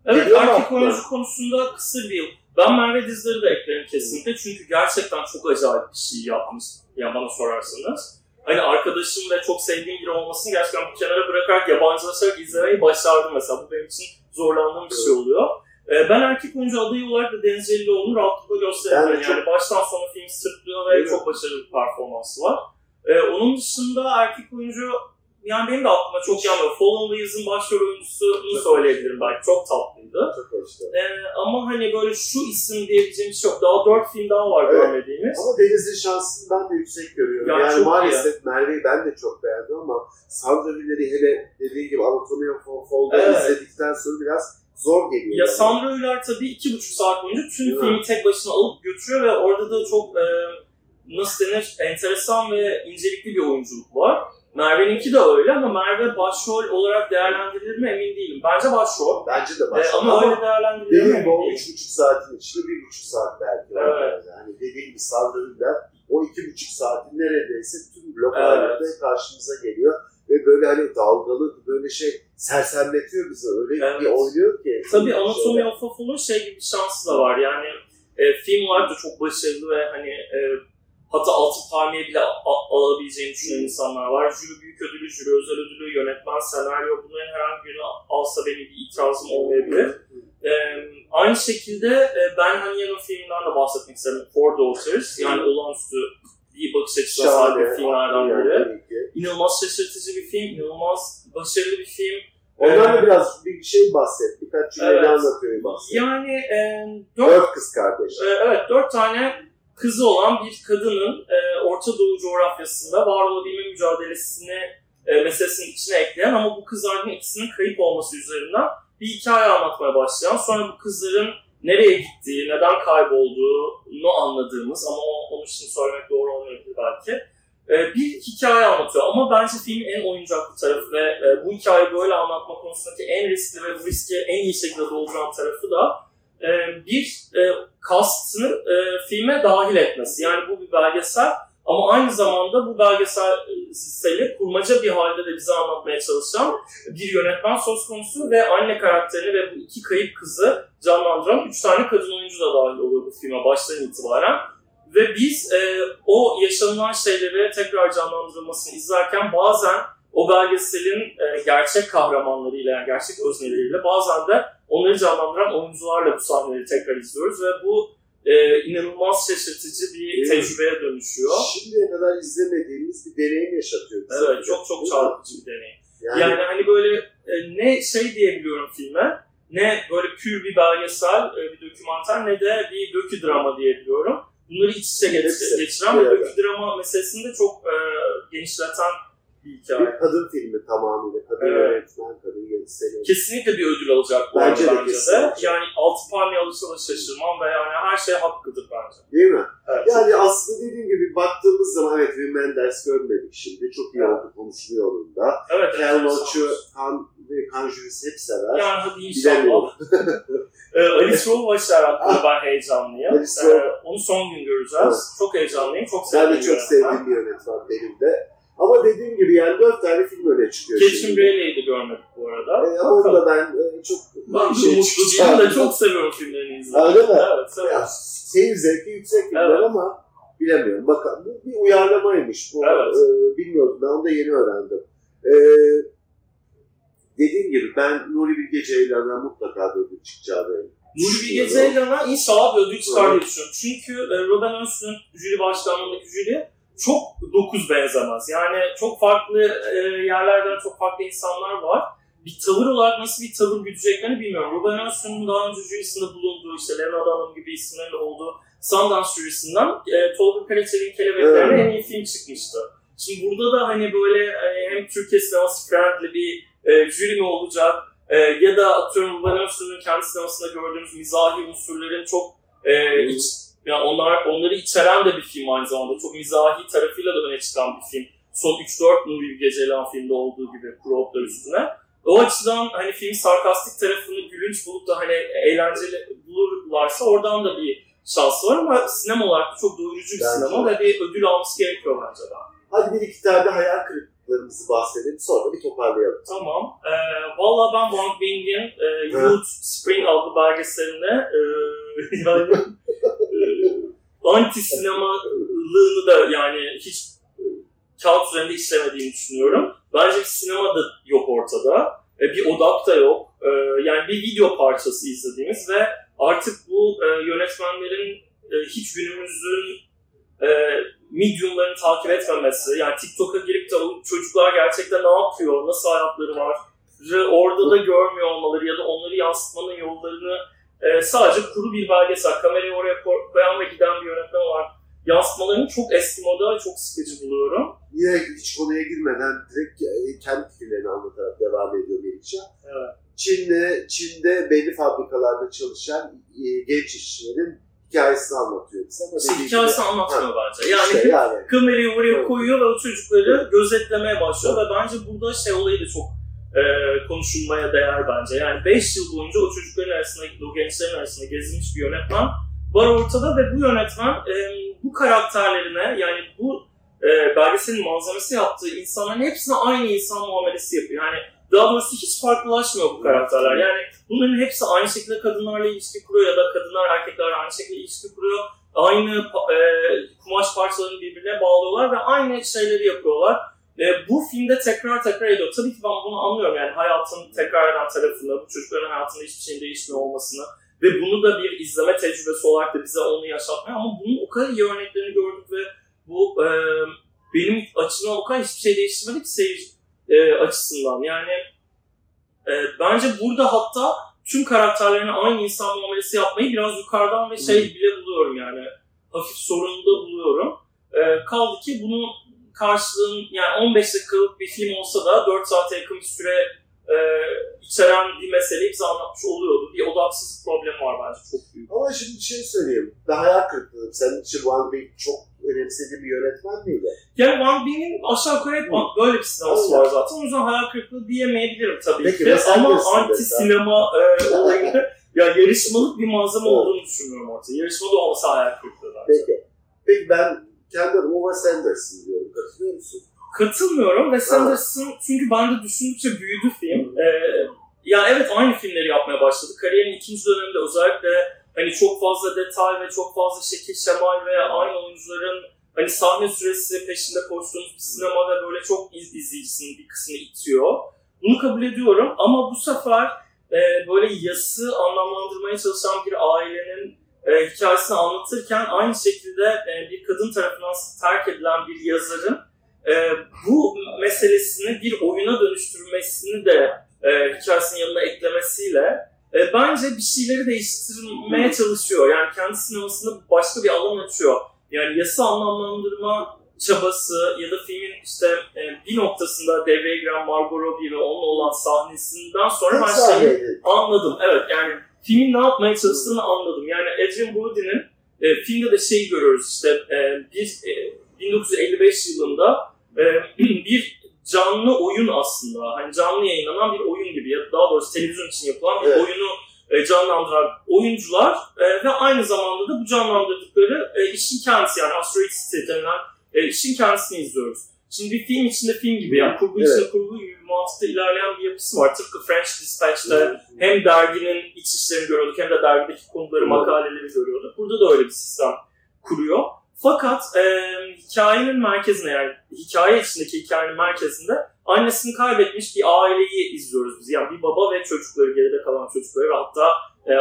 Evet erkek oyuncu konusunda kısır bir yıl. Ben Merve Dizdar'ı da eklerim kesinlikle çünkü gerçekten çok acayip bir şey yapmış yani bana sorarsanız. Hani arkadaşım ve çok sevdiğim biri olmasını gerçekten bir kenara bırakarak yabancılaşarak izlemeyi başardım mesela. Bu benim için zorlandığım bir şey oluyor. Ee, ben erkek oyuncu adayı olarak da Deniz Celilioğlu'nu rahatlıkla gösteririm. Yani, yani baştan sona film sırtlıyor ve Değil çok başarılı bir performansı var. Ee, onun dışında erkek oyuncu yani benim de aklıma çok gelmiyor. Fallen Leaves'ın başrol oyuncusunu söyleyebilirim belki. Çok tatlıydı. Çok hoştu. Ee, ama hani böyle şu isim diyebileceğim şey yok. Daha dört film daha var evet. görmediğimiz. Ama Deniz'in şansını ben de yüksek görüyorum. Ya yani maalesef iyi. Merve'yi ben de çok beğendim ama Sandra Hüller'i hele dediğin gibi Anatomy of Fall'da evet. izledikten sonra biraz zor geliyor. Ya yani. Sandra Hüller tabii iki buçuk saat boyunca tüm Değil filmi mi? tek başına alıp götürüyor ve orada da çok e, nasıl denir enteresan ve incelikli bir oyunculuk var. Merve'ninki de öyle ama Merve başrol olarak değerlendirilir mi emin değilim. Bence başrol. Bence de başrol. Ee, ama, ama öyle değerlendirilir mi? Değil o üç buçuk saatin içinde bir buçuk saat belki var. Evet. Yani dediğim gibi saldırıyla o iki buçuk saatin neredeyse tüm blok evet. karşımıza geliyor. Ve böyle hani dalgalı böyle şey sersemletiyor bizi öyle evet. bir oynuyor ki. Tabii Anatomy of a Fall'un şey gibi bir şansı da var yani e, film olarak da çok başarılı ve hani e, hatta altın palmiye bile alabileceğini düşünen insanlar var. Jüri büyük ödülü, jüri özel ödülü, yönetmen, senaryo bunların herhangi birini alsa benim bir itirazım olmayabilir. Ee, aynı şekilde e, Ben Hanyan'ın filminden de bahsetmek isterim. Four Daughters, yani olağanüstü bir bakış açısına sahip filmlerden biri. İnanılmaz şaşırtıcı bir film, inanılmaz başarılı bir film. Ondan da biraz bir şey bahset, birkaç cümleyle evet. anlatıyor bahset. Yani e, dört, dört kız kardeş. E, evet, dört tane kızı olan bir kadının e, Orta Doğu coğrafyasında var olabilme mücadelesini e, meselesinin içine ekleyen ama bu kızların ikisinin kayıp olması üzerinden bir hikaye anlatmaya başlayan, sonra bu kızların nereye gittiği, neden kaybolduğunu anladığımız ama onun için söylemek doğru olmayabilir belki e, bir hikaye anlatıyor. Ama bence filmin en oyuncaklı tarafı ve e, bu hikayeyi böyle anlatma konusundaki en riskli ve bu riski en iyi şekilde dolduran tarafı da e, bir e, kastını e, filme dahil etmesi. Yani bu bir belgesel ama aynı zamanda bu belgeseli kurmaca bir halde de bize anlatmaya çalışan bir yönetmen söz konusu ve anne karakterini ve bu iki kayıp kızı canlandıran üç tane kadın oyuncu da dahil oluyor bu filme baştan itibaren. Ve biz e, o yaşanılan şeyleri tekrar canlandırılmasını izlerken bazen o belgeselin e, gerçek kahramanlarıyla, yani gerçek özneleriyle bazen de onları canlandıran oyuncularla bu sahneleri tekrar izliyoruz ve bu e, inanılmaz şaşırtıcı bir Değil tecrübeye dönüşüyor. Şimdiye kadar izlemediğimiz bir deneyim yaşatıyor bize. Evet, çok çok çarpıcı bir deneyim. Yani, yani hani böyle e, ne şey diyebiliyorum filme, ne böyle pür bir belgesel, e, bir dokümanter ne de bir dökü drama diyebiliyorum. Bunları iç içe geçiren ve dökü drama meselesini de çok e, genişleten bir hikaye. Bir kadın filmi tamamıyla. Kadın evet. öğretmen, kadın yönetmeni. Kesinlikle bir ödül alacak bu bence de, bence de. Yani altı palmiye alırsa da şaşırmam ve yani her şey hakkıdır bence. Değil mi? Evet. Yani aslında dediğim gibi baktığımız zaman evet Wim Wenders görmedik şimdi. Çok iyi evet. oldu konuşuluyor onun da. Evet. Kel Loach'u, Kan ve Kanjuris hep sever. Yani hadi inşallah. ee, Alice başlar hakkında ben heyecanlıyım. Alice ee, onu son gün göreceğiz. Evet. Çok heyecanlıyım. Çok sevdiğim Ben de çok sevdiğim bir yönetmen benim de. Ama dediğim gibi yani dört tane film öne çıkıyor. Catherine Bailey'i görmedik bu arada. E, onu da ben e, çok ben şey mutlu değilim de çok seviyorum filmlerini izlemeyi. Öyle mi? Evet, seviyorum. Seyir zevki yüksek filmler evet. ama bilemiyorum. Bakalım bu bir uyarlamaymış. Bu, evet. e, bilmiyordum. Ben onu da yeni öğrendim. E, dediğim gibi ben Nuri Bilge Ceylan'a mutlaka ödül çıkacağını Nuri Bilge Ceylan'a inşallah bir ödül çıkar diye düşünüyorum. Çünkü e, Robin Özsün jüri başkanlığındaki jüri çok dokuz benzemez. Yani çok farklı e, yerlerden çok farklı insanlar var. Bir tavır olarak nasıl bir tavır güdeceklerini bilmiyorum. Ruben Önsün'ün daha önce jürisinde bulunduğu, işte Levent Hanım gibi isimlerin olduğu Sundance jürisinden e, Tolga Karaçelik'in Kelebekler'e Evet. en iyi film çıkmıştı. Şimdi burada da hani böyle e, hem Türkiye sineması friendly bir e, jüri mi olacak e, ya da atıyorum Van Öztürk'ün kendi sinemasında gördüğümüz mizahi unsurların çok e, iç, yani onlar onları içeren de bir film aynı zamanda. Çok mizahi tarafıyla da öne çıkan bir film. Son 3-4 Nuri Bilge Ceylan filmde olduğu gibi Crowd'lar üstüne. O açıdan hani film sarkastik tarafını gülünç bulup da hani eğlenceli bulurlarsa oradan da bir şans var ama sinema olarak çok doyurucu bir Bence sinema ve bir ödül alması gerekiyor bence de. Hadi bir iki tane hayal kırıklıklarımızı bahsedelim sonra bir toparlayalım. Tamam. Ee, Valla ben Wang Bing'in e, Youth Spring adlı belgeselinde e, yani anti sinemalığını da yani hiç e, kağıt üzerinde işlemediğini düşünüyorum. Bence bir sinema da yok ortada. E, bir odak da yok. E, yani bir video parçası izlediğimiz ve artık bu yönetmenlerin hiç günümüzün mediumlarını takip etmemesi, yani TikTok'a girip de çocuklar gerçekten ne yapıyor, nasıl hayatları var, orada da görmüyor olmaları ya da onları yansıtmanın yollarını e, sadece kuru bir belgesel, kamerayı oraya ko- koyan ve giden bir yönetmen olarak yansıtmalarını çok eski moda çok sıkıcı buluyorum. Yine hiç konuya girmeden direkt e, kendi fikirlerini anlatarak devam ediyor Melihcan. Evet. Çin'de, Çin'de belli fabrikalarda çalışan e, genç işçilerin hikayesini anlatıyor bize. Ama İşte dediği hikayesi gibi- anlatmıyor Ha, bence. Yani işte yani. kamerayı oraya Evet. koyuyor ve o çocukları gözetlemeye başlıyor ve bence burada şey olayı da çok e, konuşulmaya değer bence. Yani 5 yıl boyunca o çocukların arasında, o gençlerin arasında gezmiş bir yönetmen var ortada ve bu yönetmen e, bu karakterlerine yani bu e, belgeselin malzemesi yaptığı insanların hepsine aynı insan muamelesi yapıyor. Yani daha doğrusu hiç farklılaşmıyor bu karakterler. Yani bunların hepsi aynı şekilde kadınlarla ilişki kuruyor ya da kadınlar erkeklerle aynı şekilde ilişki kuruyor. Aynı e, kumaş parçalarını birbirine bağlıyorlar ve aynı şeyleri yapıyorlar. E, bu filmde tekrar tekrar ediyor. Tabii ki ben bunu anlıyorum yani hayatın tekrar eden tarafını, bu çocukların hayatında hiçbir şeyin değişmiyor olmasını ve bunu da bir izleme tecrübesi olarak da bize onu yaşatmıyor ama bunun o kadar iyi örneklerini gördük ve bu e, benim açımdan o kadar hiçbir şey değiştirmedi ki seyirci e, açısından. Yani e, bence burada hatta tüm karakterlerine aynı insan muamelesi yapmayı biraz yukarıdan ve şey bile buluyorum yani hafif sorunlu da buluyorum. E, kaldı ki bunun karşılığın yani 15 dakikalık bir film olsa da 4 saate yakın bir süre e, içeren bir meseleyi bize anlatmış oluyordu. Bir odaksızlık problemi var bence çok büyük. Ama şimdi bir şey söyleyeyim. Ben hayal kırıklığı. Senin için Van Bey çok önemsediği bir yönetmen miydi? Yani Wang Bing'in aşağı yukarı hep böyle bir sineması var zaten. O yüzden hayal kırıklığı diyemeyebilirim tabii Peki, ki. Ama anti mesela. sinema e, olayını ya yarışmalık bir malzeme Evet. olduğunu düşünmüyorum ortaya. Yarışmada olmasa hayal kırıklığı bence. Peki. Peki ben kendi adıma Wes Anderson diyorum. Katılıyor musun? Katılmıyorum. Wes. Anderson çünkü bende düşündükçe büyüdü film. Ee, ya evet aynı filmleri yapmaya başladı. Kariyerin ikinci döneminde özellikle hani çok fazla detay ve çok fazla şekil şemal ve aynı oyuncuların hani sahne süresi peşinde koştuğumuz bir sinema ve böyle çok iz, izleyicisinin bir kısmını itiyor. Bunu kabul ediyorum ama bu sefer e, böyle yası anlamlandırmaya çalışan bir ailenin e, hikayesini anlatırken aynı şekilde e, bir kadın tarafından terk edilen bir yazarın e, bu meselesini bir oyuna dönüştürmesini de e, hikayesinin yanına eklemesiyle e, bence bir şeyleri değiştirmeye çalışıyor. Yani kendi sinemasında başka bir alan açıyor. Yani yasa anlamlandırma çabası ya da filmin işte e, bir noktasında devreye giren Margot Robbie ve onunla olan sahnesinden sonra ben şeyi anladım. Evet yani filmin ne yapmaya çalıştığını anladım. Yani Adrian Brody'nin e, filmde de şeyi görüyoruz işte e, bir e, 1955 yılında e, bir canlı oyun aslında. Hani canlı yayınlanan bir oyun gibi ya da daha doğrusu televizyon için yapılan bir Evet. oyunu e, canlandıran oyuncular e, ve aynı zamanda da bu canlandırdıkları e, işin kendisi yani Asteroid City denilen e, işin kendisini izliyoruz. Şimdi bir film içinde film gibi yani kurgu Evet. içinde kurgu gibi bir mantıkta ilerleyen bir yapısı var. Tıpkı French Dispatch'te hem derginin iç işlerini görüyorduk hem de dergideki konuları, Evet. makaleleri görüyorduk. Burada da öyle bir sistem kuruyor. Fakat e, hikayenin merkezine yani hikaye içindeki hikayenin merkezinde annesini kaybetmiş bir aileyi izliyoruz biz. Yani bir baba ve çocukları, geride kalan çocukları ve hatta e,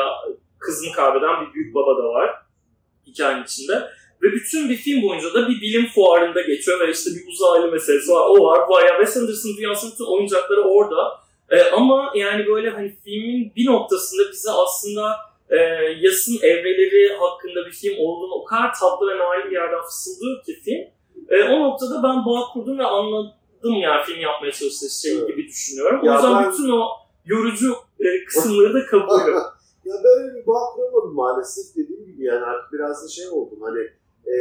kızını kaybeden bir büyük baba da var hikayenin içinde. Ve bütün bir film boyunca da bir bilim fuarında geçiyor ve işte bir uzaylı meselesi var, o var, bu var. Yani Wes Anderson dünyasının bütün oyuncakları orada. E, ama yani böyle hani filmin bir noktasında bize aslında e, Yas'ın evreleri hakkında bir film olduğunu o kadar tatlı ve nail bir yerden fısıldıyor ki film. E, o noktada ben bağ kurdum ve anladım yani film yapmaya çalıştığı şey Evet. gibi düşünüyorum. Ya o yüzden ben- bütün o yorucu e, kısımları da kabul ediyorum. ya böyle bir bağ kuramadım maalesef dediğim gibi yani artık biraz da şey oldum hani e,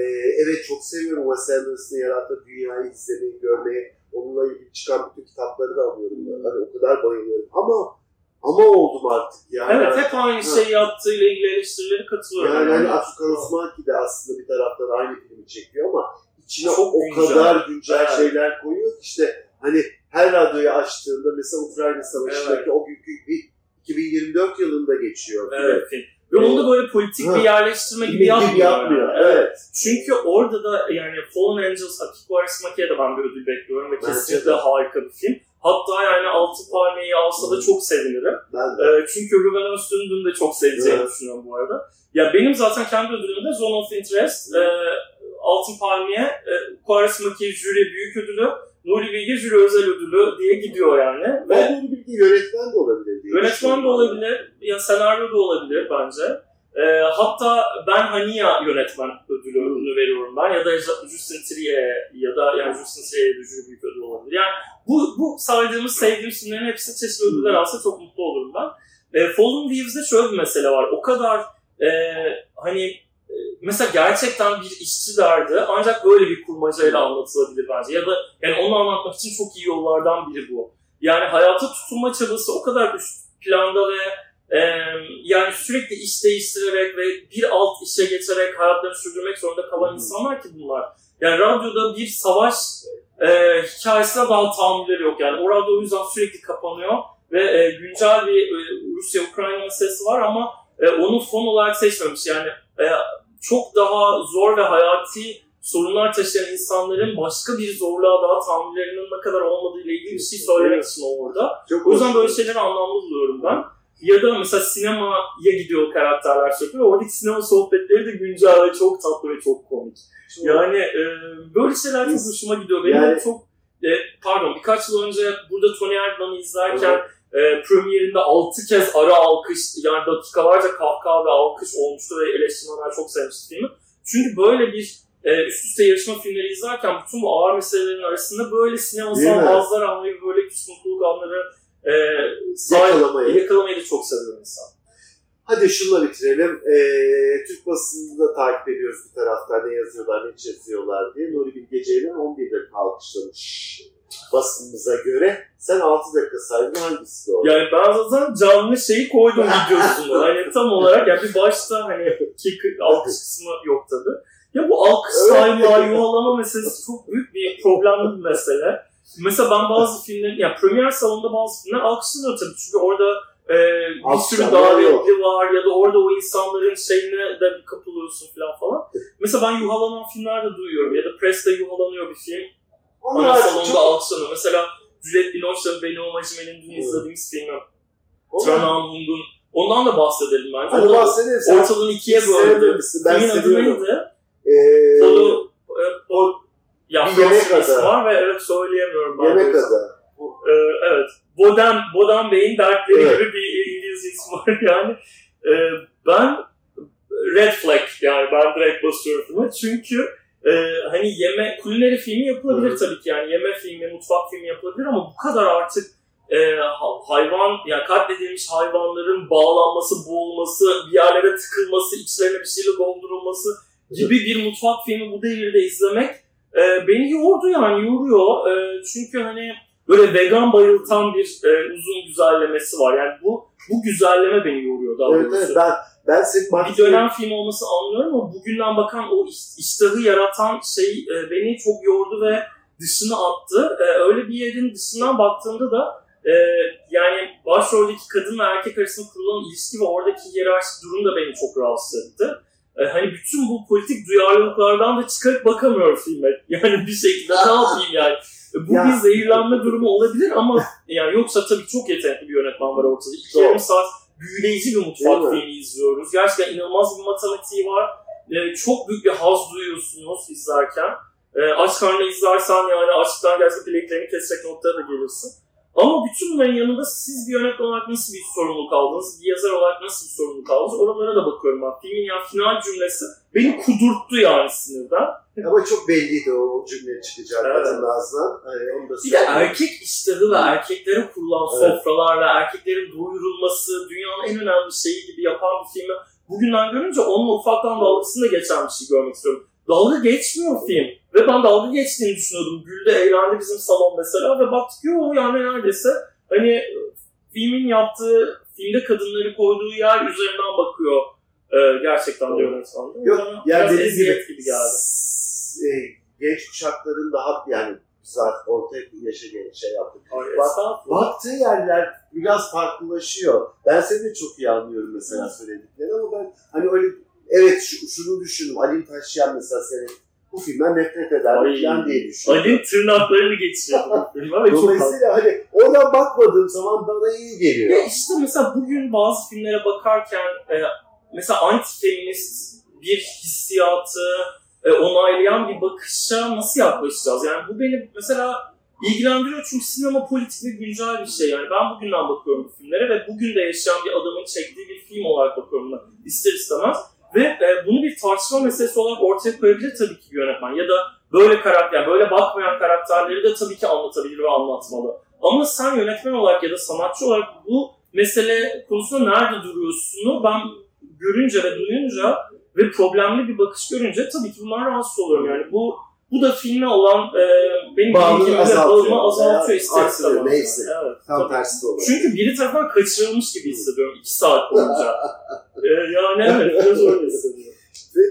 evet çok seviyorum Wes Anderson'ın yarattığı dünyayı izlemeyi, görmeyi, onunla ilgili çıkan bütün kitapları da alıyorum ben. Hani o kadar bayılıyorum ama ama oldum artık yani. evet hep aynı şeyi yaptığıyla ilgili eleştirileri katılıyorum. Yani hani Asuka Osmaki de aslında bir taraftan aynı filmi çekiyor ama içine Çok o güncel. kadar güncel Evet. şeyler koyuyor ki işte hani her radyoyu açtığında mesela Ukrayna Savaşı'ndaki o günkü bir 2024 yılında geçiyor. Evet film. Ve onu da böyle politik bir yerleştirme gibi, yapmıyor. yapmıyor. yani. Evet. Çünkü orada da yani Fallen Angels, Akiko Arasmaki'ye de ben bir ödül bekliyorum ve kesinlikle de. harika bir film. Hatta yani Altın Palmiye'yi alsa da çok sevinirim. Ben de. Ee, çünkü Ruben Östlund'un da çok seveceğini Evet. düşünüyorum bu arada. Ya benim zaten kendi ödülümde Zone of Interest, e, Altın Palmiye, e, Kuarasmaki jüri büyük ödülü, Nuri Bilge jüri özel ödülü diye gidiyor yani. Ve Ben bir bilgi yönetmen de olabilir diye Yönetmen de olabilir, ya senaryo da olabilir bence. Ee, hatta ben Hania yönetmen ödülünü veriyorum ben ya da Justin Trier ya da yani Justin Trier'e de jüri büyük ödül olabilir. Yani bu, bu saydığımız sevdiğim filmlerin hepsi çeşitli ödüller alsa çok mutlu olurum ben. E, Fallen Leaves'de şöyle bir mesele var. O kadar e, hani e, mesela gerçekten bir işçi derdi ancak böyle bir kurmacayla anlatılabilir bence. Ya da yani onu anlatmak için çok iyi yollardan biri bu. Yani hayata tutunma çabası o kadar üst planda ve e, yani sürekli iş değiştirerek ve bir alt işe geçerek hayatlarını sürdürmek zorunda kalan insanlar ki bunlar. Yani radyoda bir savaş e, hikayesine daha tahammülleri yok. Yani o radyo o yüzden sürekli kapanıyor ve e, güncel bir e, Rusya-Ukrayna meselesi var ama e, onu fon olarak seçmemiş. Yani e, çok daha zor ve hayati sorunlar taşıyan insanların başka bir zorluğa daha tahammüllerinin ne kadar olmadığı ile ilgili bir şey söylemek için orada. Çok O yüzden böyle şeyleri anlamlı buluyorum ben. Ya da mesela sinemaya gidiyor karakterler sürekli oradaki sinema sohbetleri de güncel ve çok tatlı ve çok komik. Çok- Yani e, böyle şeyler çok hoşuma gidiyor. Benim Yani- çok e, pardon birkaç yıl önce burada Tony Erdman'ı izlerken e, premierinde 6 kez ara alkış yani dakikalarca kahkaha ve alkış olmuştu ve eleştirmenler çok sevmişti filmi. Çünkü böyle bir e, üst üste yarışma filmleri izlerken bütün bu ağır meselelerin arasında böyle sinemasal mi? hazlar almayı böyle mutluluk anları e, Yakalamayı. yakalamayı da çok seviyor insan. Hadi şunla bitirelim. Ee, Türk basınını da takip ediyoruz bir taraftan ne yazıyorlar, ne çiziyorlar diye. Nuri Bilge Ceylan 11 dakika alkışlamış basınımıza göre. Sen 6 dakika saydın hangisi doğru? Yani ben zaten canlı şeyi koydum videosunu. hani tam olarak yani bir başta hani ki alkış kısmı yok tabi. Ya bu alkış sayma, yuvalama meselesi çok büyük bir problemli bir mesele. Mesela ben bazı filmlerin, ya premier salonunda bazı filmler alkışlanıyor tabii çünkü orada e, bir sürü davetli var ya da orada o insanların şeyine de kapılıyorsun falan falan. Mesela ben yuhalanan filmler de duyuyorum ya da preste yuhalanıyor bir film. Ana Onlar salonda çok... alkışlanıyor. Mesela Juliette Binoche'la Benny Omajimen'in dün izlediğimiz filmi. Tranam Hung'un. Ondan da bahsedelim bence. Da bahsedelim. Sen ortalığını ikiye böldü. Ben Filmin adı neydi? Ee, Polo, e, o, ya Bir Fransız yemek adı. var ve evet söyleyemiyorum. yemek adı. Ee, evet. Bodan, Bodan Bey'in dertleri Evet. gibi bir İngilizce ismi var yani. Ee, ben Red Flag yani ben direkt basıyorum filme. Çünkü e, hani yeme, kulineri filmi yapılabilir Hı. tabii ki yani yeme filmi, mutfak filmi yapılabilir ama bu kadar artık e, ha- hayvan, yani katledilmiş hayvanların bağlanması, boğulması, bir yerlere tıkılması, içlerine bir şeyle doldurulması gibi bir mutfak filmi bu devirde izlemek e, beni yordu yani yoruyor. E, çünkü hani böyle vegan bayıltan bir e, uzun güzellemesi var. Yani bu bu güzelleme beni yoruyor daha Evet doğrusu. evet ben ben senin Bir dönem film olması anlıyorum ama bugünden bakan o iş- iştahı yaratan şey e, beni çok yordu ve dışına attı. E, öyle bir yerin dışından baktığımda da e, yani başroldeki kadın ve erkek arasında kurulan ilişki ve oradaki hiyerarşik durum da beni çok rahatsız etti. E, hani bütün bu politik duyarlılıklardan da çıkarıp bakamıyorum filme. Yani bir şekilde ne yapayım yani. Bu Ya. bir zehirlenme durumu olabilir ama yani yoksa tabii çok yetenekli bir yönetmen var ortada. İki yarım saat büyüleyici bir mutfak mi? filmi izliyoruz. Gerçekten inanılmaz bir matematiği var. Ee, çok büyük bir haz duyuyorsunuz izlerken. Ee, aç karnına izlersen yani açlıktan gerçekten bileklerini kesecek noktaya da gelirsin. Ama bütün bunların yanında siz bir yönetmen olarak nasıl bir sorumluluk aldınız, bir yazar olarak nasıl bir sorumluluk aldınız oralara da bakıyorum ben. Filmin ya final cümlesi beni kudurttu yani sinirden. Ama çok belliydi o cümle çıkacak Evet. kadının ağzından. Ee, onu da Bir de erkek iştahı ve erkeklere kurulan Evet. sofralar ve erkeklerin doyurulması dünyanın en önemli şeyi gibi yapan bir filmi bugünden görünce onun ufaktan dalgasında geçen bir şey görmek istiyorum. Dalga geçmiyor film. Ve ben dalga geçtiğini düşünüyordum. Güldü, eğlendi bizim salon mesela ve baktık yo yani neredeyse hani filmin yaptığı, filmde kadınları koyduğu yer üzerinden bakıyor e, gerçekten de yönetmen. Yok, yani dediğim gibi, gibi geldi. e, genç kuşakların daha yani biz artık orta yaşa gel- şey yaptık. Ay, Bak-. Baktığı yerler biraz farklılaşıyor. Ben seni de çok iyi anlıyorum mesela söylediklerini ama ben hani öyle evet şu, şunu düşündüm. Ali Taşyan mesela seni bu filmden nefret eder falan diye düşündüm. Ali tırnaklarını geçiriyor bu filme ve çok Dolayısıyla hani oradan bakmadığım zaman bana iyi geliyor. Ya işte mesela bugün bazı filmlere bakarken e, mesela anti-feminist bir hissiyatı e, onaylayan bir bakışa nasıl yaklaşacağız? Yani bu beni mesela ilgilendiriyor çünkü sinema politik ve güncel bir şey. Yani ben bugünden bakıyorum bu filmlere ve bugün de yaşayan bir adamın çektiği bir film olarak bakıyorum buna ister istemez. Ve e, bunu bir tartışma meselesi olarak ortaya koyabilir tabii ki bir yönetmen. Ya da böyle karakter, böyle bakmayan karakterleri de tabii ki anlatabilir ve anlatmalı. Ama sen yönetmen olarak ya da sanatçı olarak bu mesele konusunda nerede duruyorsunu ben görünce ve duyunca ve problemli bir bakış görünce tabii ki bundan rahatsız oluyorum. Yani bu bu da filme olan e, benim Bağımlılığı azaltıyor. azaltıyor Veya ister artırıyor, istemez. neyse. Evet, Tam tabii. tersi de olur. Çünkü biri tarafından kaçırılmış gibi hissediyorum iki saat boyunca. e, yani evet biraz öyle hissediyorum.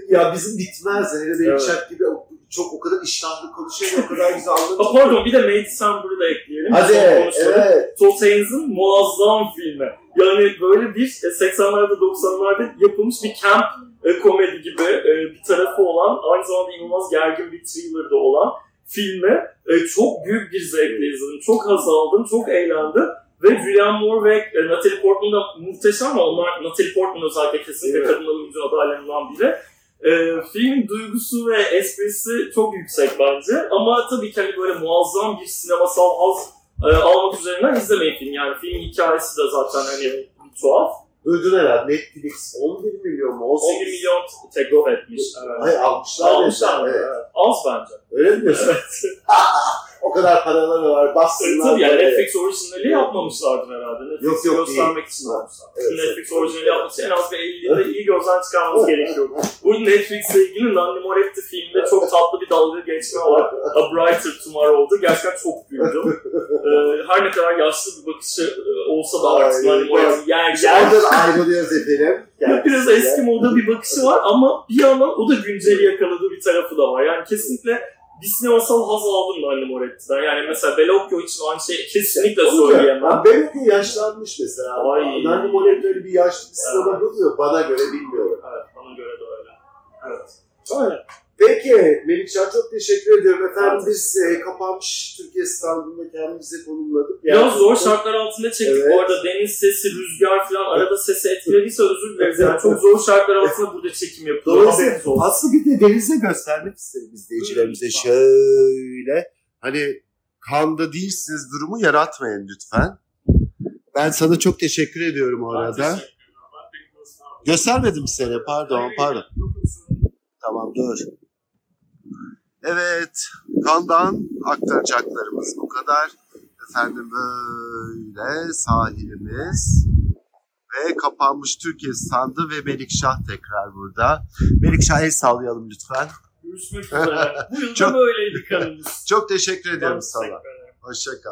Ya bizim bitmez. Hele benim Evet. Gibi çok o kadar iştahlı konuşuyor o kadar güzel Ha, anlatıyor. pardon bir de Made December'ı da ekleyelim. Hadi evet. Todd Haynes'in muazzam filmi. Yani böyle bir e, 80'lerde 90'larda yapılmış bir camp e, komedi gibi e, bir tarafı olan aynı zamanda inanılmaz gergin bir thriller de olan filmi e, çok büyük bir zevkle izledim. Çok haz aldım, çok eğlendim. Ve Julianne Moore ve e, Natalie Portman da muhteşem onlar Natalie Portman özellikle kesinlikle Evet. kadın oyuncu adaylerinden biri. E, filmin duygusu ve esprisi çok yüksek bence. Ama tabii ki hani böyle muazzam bir sinemasal haz e, almak üzerinden izlemeyin film. Yani filmin hikayesi de zaten hani tuhaf. Duydun herhalde Netflix 11 milyon mu? 11 milyon teklif etmiş. Evet. Hayır almışlar. Almışlar mı? Evet. Evet. Az bence. Öyle mi diyorsun? o kadar paraları var. Bassınlar. Tabii yani. Netflix orijinali yapmamışlardır herhalde. Netflix Yok, yok, göstermek için yapmışlar. Evet, Netflix evet. orijinali yapmak için en az bir 50 yılda iyi gözden çıkarmamız gerekiyor. Bu Netflix'le ilgili Moretti filmde çok tatlı dalga geçme var. A Brighter Tomorrow'du. Gerçekten çok güldüm. Ee, her ne kadar yaşlı bir bakışı e, olsa da artık Ay, Nanni Moretti yer yer. Oradan ayrılıyoruz efendim. Biraz Kendisiyle. eski moda bir bakışı var ama bir yandan o da günceli yakaladığı bir tarafı da var. Yani kesinlikle bir sinemasal haz aldım da Nanni Moretti'den. Yani mesela Bellocchio için aynı şeyi kesinlikle mu? söyleyemem. Ya Benimki yaşlanmış mesela. Ay. Moretti öyle bir yaşlı bir sinema buluyor. Bana göre bilmiyorum. Evet, bana göre de öyle. Evet. Öyle. Peki Melikşah çok teşekkür ediyorum. Efendim biz e, kapanmış Türkiye standında kendimizi konumladık. Biraz Yani- zor şartlar altında çektik Evet. bu arada. Deniz sesi, rüzgar falan arada sesi etkilediyse özür dileriz. Yani çok zor şartlar altında burada çekim yapılıyor. Dolayısıyla aslında bir de denize göstermek isterim izleyicilerimize şöyle. Hani kanda değilsiniz durumu yaratmayın lütfen. Ben sana çok teşekkür ediyorum o arada. göstermedim. Seni pardon pardon. Tamam dur. Evet, kandan aktaracaklarımız bu kadar. Efendim böyle sahilimiz ve kapanmış Türkiye standı ve Melikşah tekrar burada. Melikşah el sallayalım lütfen. Görüşmek üzere. Bu yılda Çok- böyleydi kanımız. Çok teşekkür ediyorum sana. ederim. Hoşça kal.